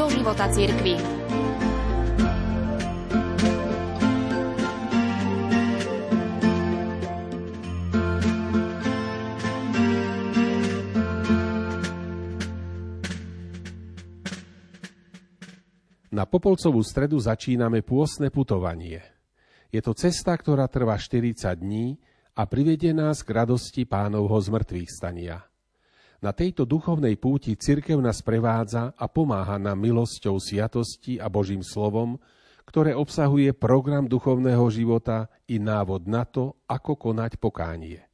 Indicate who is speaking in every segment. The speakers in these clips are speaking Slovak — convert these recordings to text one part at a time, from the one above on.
Speaker 1: do života cirkvi.
Speaker 2: Na Popolcovú stredu začíname pôsne putovanie. Je to cesta, ktorá trvá 40 dní a privedie nás k radosti pánovho zmrtvých stania. Na tejto duchovnej púti cirkev nás prevádza a pomáha nám milosťou sviatosti a Božím slovom, ktoré obsahuje program duchovného života i návod na to, ako konať pokánie.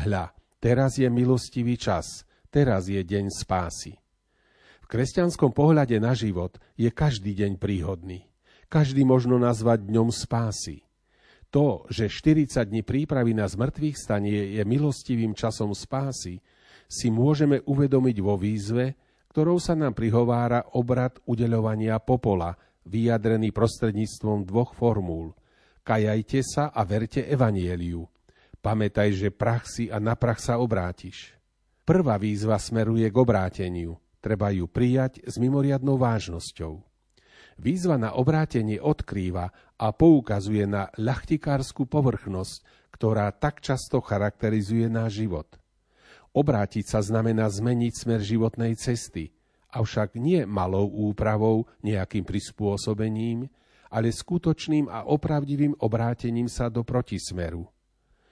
Speaker 2: Hľa, teraz je milostivý čas, teraz je deň spásy. V kresťanskom pohľade na život je každý deň príhodný. Každý možno nazvať dňom spásy. To, že 40 dní prípravy na zmrtvých stanie je milostivým časom spásy, si môžeme uvedomiť vo výzve, ktorou sa nám prihovára obrad udeľovania popola, vyjadrený prostredníctvom dvoch formúl. Kajajte sa a verte evanieliu. Pamätaj, že prach si a na prach sa obrátiš. Prvá výzva smeruje k obráteniu. Treba ju prijať s mimoriadnou vážnosťou. Výzva na obrátenie odkrýva a poukazuje na ľachtikárskú povrchnosť, ktorá tak často charakterizuje náš život – Obrátiť sa znamená zmeniť smer životnej cesty, avšak nie malou úpravou, nejakým prispôsobením, ale skutočným a opravdivým obrátením sa do protismeru.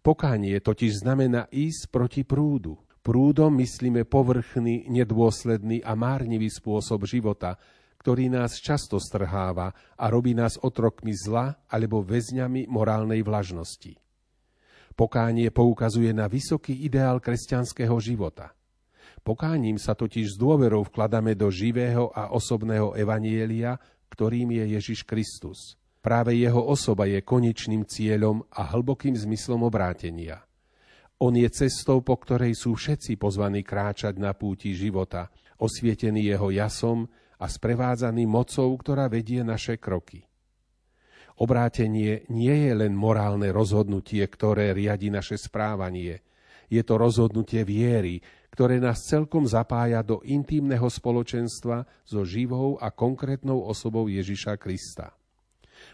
Speaker 2: Pokánie totiž znamená ísť proti prúdu. Prúdom myslíme povrchný, nedôsledný a márnivý spôsob života, ktorý nás často strháva a robí nás otrokmi zla alebo väzňami morálnej vlažnosti. Pokánie poukazuje na vysoký ideál kresťanského života. Pokáním sa totiž s dôverou vkladáme do živého a osobného evanielia, ktorým je Ježiš Kristus. Práve jeho osoba je konečným cieľom a hlbokým zmyslom obrátenia. On je cestou, po ktorej sú všetci pozvaní kráčať na púti života, osvietený jeho jasom a sprevádzaný mocou, ktorá vedie naše kroky. Obrátenie nie je len morálne rozhodnutie, ktoré riadi naše správanie. Je to rozhodnutie viery, ktoré nás celkom zapája do intimného spoločenstva so živou a konkrétnou osobou Ježiša Krista.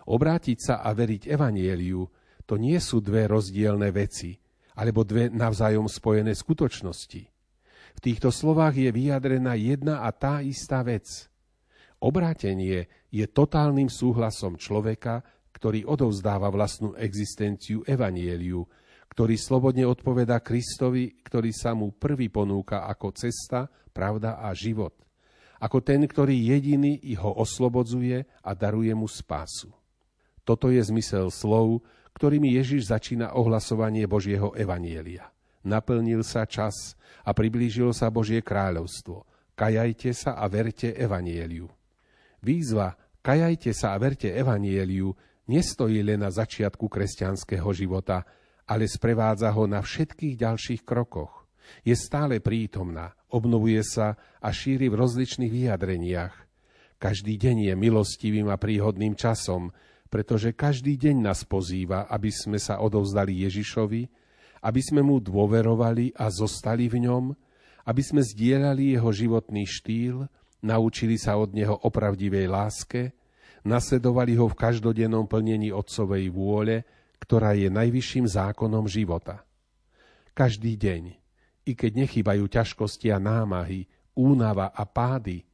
Speaker 2: Obrátiť sa a veriť evanieliu to nie sú dve rozdielne veci, alebo dve navzájom spojené skutočnosti. V týchto slovách je vyjadrená jedna a tá istá vec – Obrátenie je totálnym súhlasom človeka, ktorý odovzdáva vlastnú existenciu evanieliu, ktorý slobodne odpoveda Kristovi, ktorý sa mu prvý ponúka ako cesta, pravda a život. Ako ten, ktorý jediný ho oslobodzuje a daruje mu spásu. Toto je zmysel slov, ktorými Ježiš začína ohlasovanie Božieho evanielia. Naplnil sa čas a priblížilo sa Božie kráľovstvo. Kajajte sa a verte evanieliu. Výzva Kajajte sa a verte evanieliu nestojí len na začiatku kresťanského života, ale sprevádza ho na všetkých ďalších krokoch. Je stále prítomná, obnovuje sa a šíri v rozličných vyjadreniach. Každý deň je milostivým a príhodným časom, pretože každý deň nás pozýva, aby sme sa odovzdali Ježišovi, aby sme mu dôverovali a zostali v ňom, aby sme zdieľali jeho životný štýl, naučili sa od neho o láske, nasledovali ho v každodennom plnení Otcovej vôle, ktorá je najvyšším zákonom života. Každý deň, i keď nechybajú ťažkosti a námahy, únava a pády,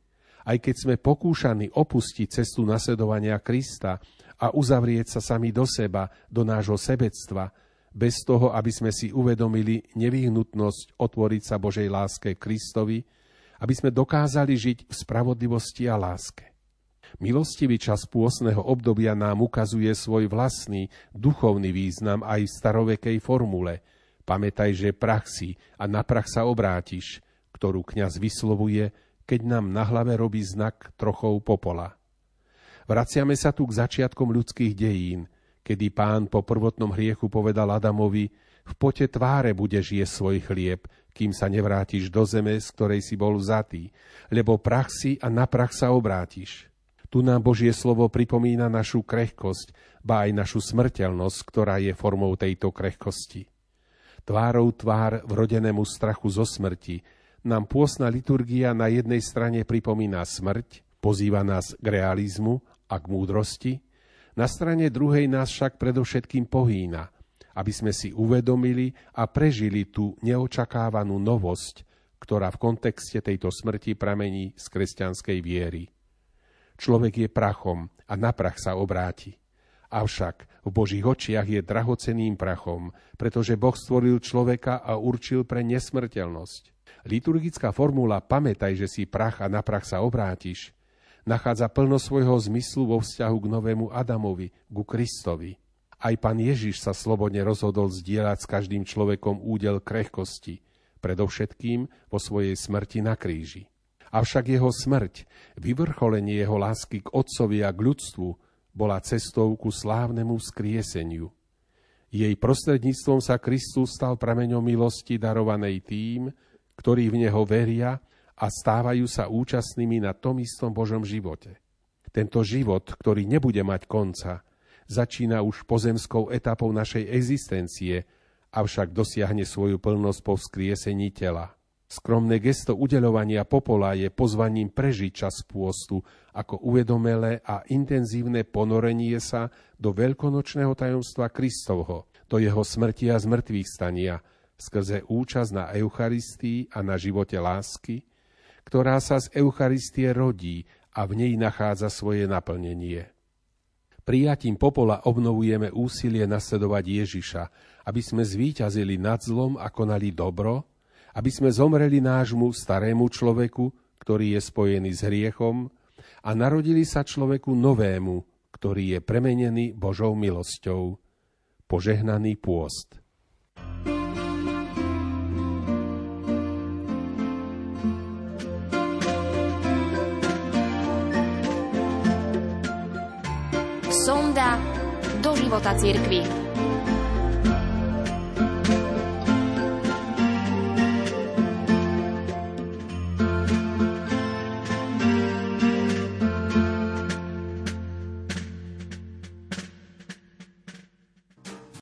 Speaker 2: aj keď sme pokúšaní opustiť cestu nasledovania Krista a uzavrieť sa sami do seba, do nášho sebectva, bez toho, aby sme si uvedomili nevyhnutnosť otvoriť sa Božej láske Kristovi, aby sme dokázali žiť v spravodlivosti a láske. Milostivý čas pôsneho obdobia nám ukazuje svoj vlastný duchovný význam aj v starovekej formule. Pamätaj, že prach si a na prach sa obrátiš, ktorú kňaz vyslovuje, keď nám na hlave robí znak trochou popola. Vraciame sa tu k začiatkom ľudských dejín, kedy pán po prvotnom hriechu povedal Adamovi, v pote tváre budeš jesť svoj chlieb, kým sa nevrátiš do zeme, z ktorej si bol vzatý, lebo prach si a na prach sa obrátiš. Tu nám Božie slovo pripomína našu krehkosť, ba aj našu smrteľnosť, ktorá je formou tejto krehkosti. Tvárou tvár vrodenému strachu zo smrti nám pôsna liturgia na jednej strane pripomína smrť, Pozýva nás k realizmu a k múdrosti, na strane druhej nás však predovšetkým pohýna, aby sme si uvedomili a prežili tú neočakávanú novosť, ktorá v kontexte tejto smrti pramení z kresťanskej viery. Človek je prachom a na prach sa obráti. Avšak v Božích očiach je drahoceným prachom, pretože Boh stvoril človeka a určil pre nesmrteľnosť. Liturgická formula Pamätaj, že si prach a na prach sa obrátiš nachádza plno svojho zmyslu vo vzťahu k novému Adamovi, ku Kristovi. Aj pán Ježiš sa slobodne rozhodol zdieľať s každým človekom údel krehkosti, predovšetkým vo svojej smrti na kríži. Avšak jeho smrť, vyvrcholenie jeho lásky k Otcovi a k ľudstvu, bola cestou ku slávnemu skrieseniu. Jej prostredníctvom sa Kristus stal prameňom milosti darovanej tým, ktorí v Neho veria a stávajú sa účastnými na tom istom Božom živote. Tento život, ktorý nebude mať konca, začína už pozemskou etapou našej existencie, avšak dosiahne svoju plnosť po vzkriesení tela. Skromné gesto udeľovania popola je pozvaním prežiť čas pôstu ako uvedomelé a intenzívne ponorenie sa do veľkonočného tajomstva Kristovho, do jeho smrti a zmrtvých stania, skrze účasť na Eucharistii a na živote lásky, ktorá sa z Eucharistie rodí a v nej nachádza svoje naplnenie. Prijatím popola obnovujeme úsilie nasledovať Ježiša, aby sme zvíťazili nad zlom a konali dobro, aby sme zomreli nášmu starému človeku, ktorý je spojený s hriechom, a narodili sa človeku novému, ktorý je premenený Božou milosťou. Požehnaný pôst.
Speaker 1: Života cirkvi.